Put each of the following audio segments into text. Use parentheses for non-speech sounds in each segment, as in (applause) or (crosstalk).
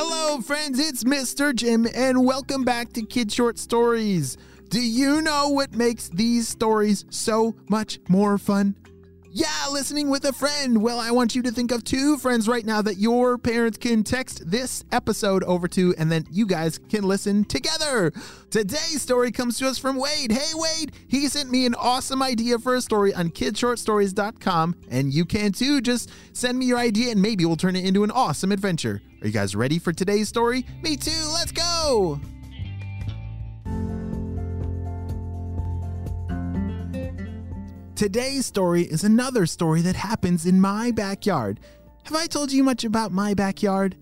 Hello, friends, it's Mr. Jim, and welcome back to Kid Short Stories. Do you know what makes these stories so much more fun? Yeah, listening with a friend. Well, I want you to think of two friends right now that your parents can text this episode over to, and then you guys can listen together. Today's story comes to us from Wade. Hey, Wade, he sent me an awesome idea for a story on kidshortstories.com, and you can too. Just send me your idea, and maybe we'll turn it into an awesome adventure. Are you guys ready for today's story? Me too. Let's go. Today's story is another story that happens in my backyard. Have I told you much about my backyard?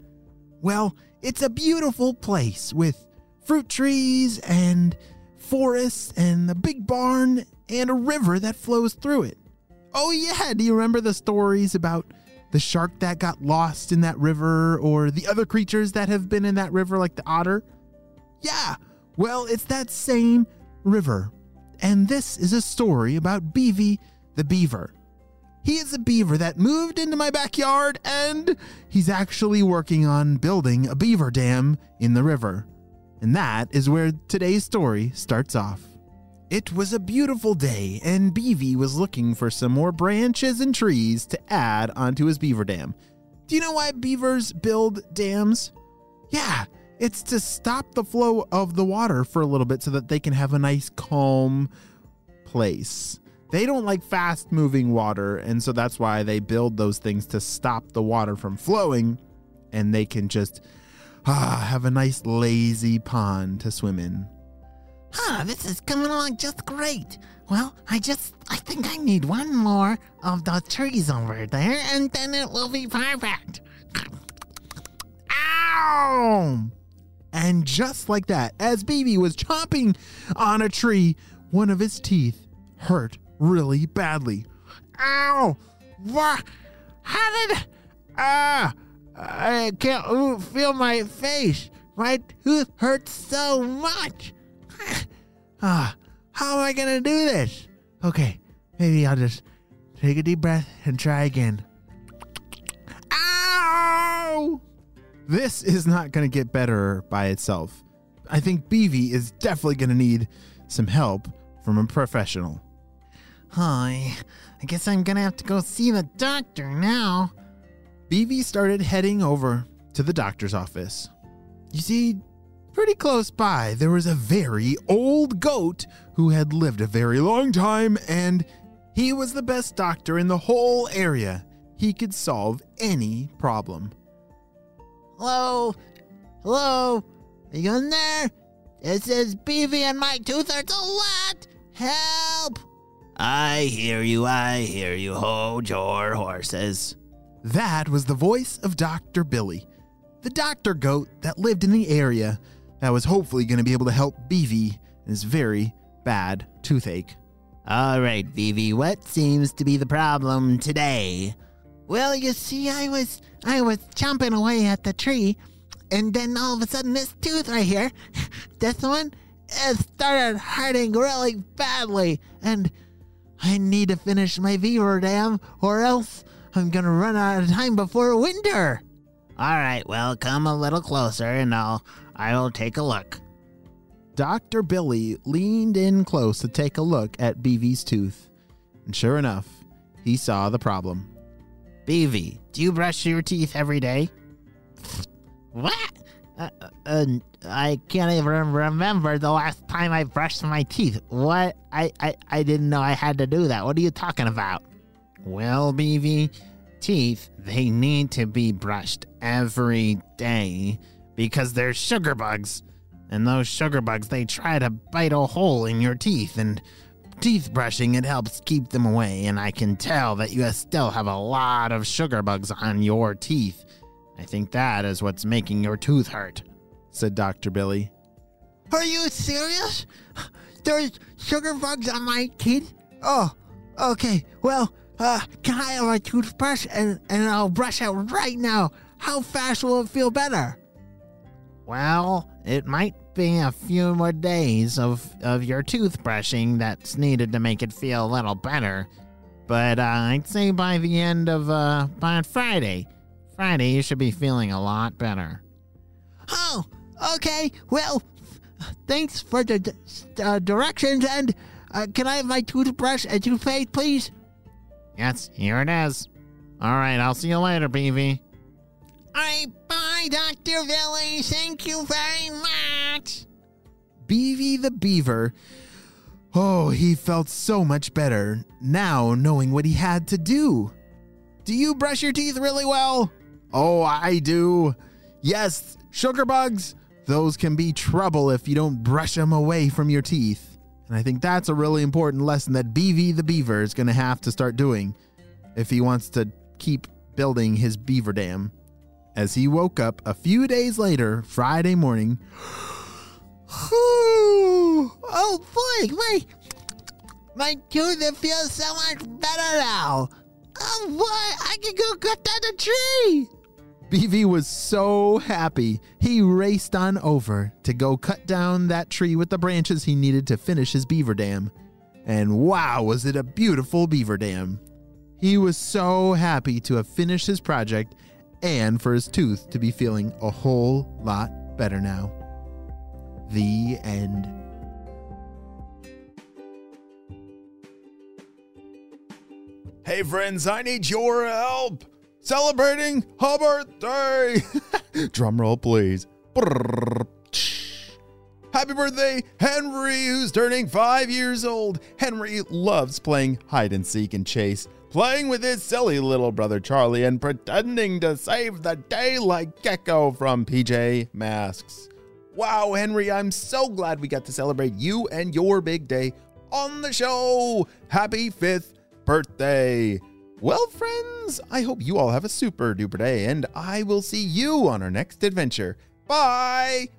Well, it's a beautiful place with fruit trees and forests and a big barn and a river that flows through it. Oh, yeah, do you remember the stories about the shark that got lost in that river or the other creatures that have been in that river, like the otter? Yeah, well, it's that same river and this is a story about Beavy the beaver. He is a beaver that moved into my backyard, and he's actually working on building a beaver dam in the river. And that is where today's story starts off. It was a beautiful day, and Beavy was looking for some more branches and trees to add onto his beaver dam. Do you know why beavers build dams? Yeah, it's to stop the flow of the water for a little bit so that they can have a nice, calm place. They don't like fast moving water, and so that's why they build those things to stop the water from flowing, and they can just ah, have a nice, lazy pond to swim in. Huh, this is coming along just great. Well, I just, I think I need one more of the trees over there, and then it will be perfect. Ow! And just like that, as Beavy was chomping on a tree, one of his teeth hurt really badly. Ow! What? How did. Ah! I can't feel my face. My tooth hurts so much. (sighs) ah, how am I gonna do this? Okay, maybe I'll just take a deep breath and try again. This is not going to get better by itself. I think Beavy is definitely going to need some help from a professional. Hi, I guess I'm going to have to go see the doctor now. Beavy started heading over to the doctor's office. You see, pretty close by, there was a very old goat who had lived a very long time, and he was the best doctor in the whole area. He could solve any problem. Hello? Hello? Are you in there? This is Beavy and my tooth hurts a lot. Help! I hear you, I hear you. Hold your horses. That was the voice of Dr. Billy, the doctor goat that lived in the area that was hopefully going to be able to help Beavy in his very bad toothache. All right, Beavy, what seems to be the problem today? Well, you see, I was I was chomping away at the tree, and then all of a sudden, this tooth right here, (laughs) this one, it started hurting really badly, and I need to finish my beaver dam, or else I'm gonna run out of time before winter. All right, well, come a little closer, and I'll I'll take a look. Dr. Billy leaned in close to take a look at Beavy's tooth, and sure enough, he saw the problem. Beavy, do you brush your teeth every day? What? Uh, uh, I can't even remember the last time I brushed my teeth. What? I, I, I didn't know I had to do that. What are you talking about? Well, Beavy, teeth, they need to be brushed every day because they're sugar bugs. And those sugar bugs, they try to bite a hole in your teeth and teeth brushing, it helps keep them away, and I can tell that you still have a lot of sugar bugs on your teeth. I think that is what's making your tooth hurt, said Dr. Billy. Are you serious? There's sugar bugs on my teeth? Oh, okay. Well, uh, can I have a toothbrush and, and I'll brush out right now? How fast will it feel better? Well, it might be a few more days of, of your toothbrushing that's needed to make it feel a little better. But uh, I'd say by the end of uh, by Friday, Friday you should be feeling a lot better. Oh, okay. Well, thanks for the uh, directions. And uh, can I have my toothbrush and toothpaste, please? Yes, here it is. All right, I'll see you later, Beavy. All right, bye, Dr. Billy. Thank you very much. Beavy the Beaver. Oh, he felt so much better now knowing what he had to do. Do you brush your teeth really well? Oh, I do. Yes, sugar bugs, those can be trouble if you don't brush them away from your teeth. And I think that's a really important lesson that Beavy the Beaver is going to have to start doing if he wants to keep building his beaver dam. As he woke up a few days later, Friday morning, oh boy, my my tooth feels so much better now. Oh boy, I can go cut down the tree. Beavy was so happy. He raced on over to go cut down that tree with the branches he needed to finish his beaver dam. And wow, was it a beautiful beaver dam! He was so happy to have finished his project and for his tooth to be feeling a whole lot better now. The end. Hey, friends, I need your help celebrating a birthday. (laughs) Drum roll, please. Happy birthday, Henry, who's turning five years old. Henry loves playing hide and seek and chase, playing with his silly little brother Charlie, and pretending to save the day like Gecko from PJ Masks. Wow, Henry, I'm so glad we got to celebrate you and your big day on the show. Happy fifth birthday. Well, friends, I hope you all have a super duper day, and I will see you on our next adventure. Bye!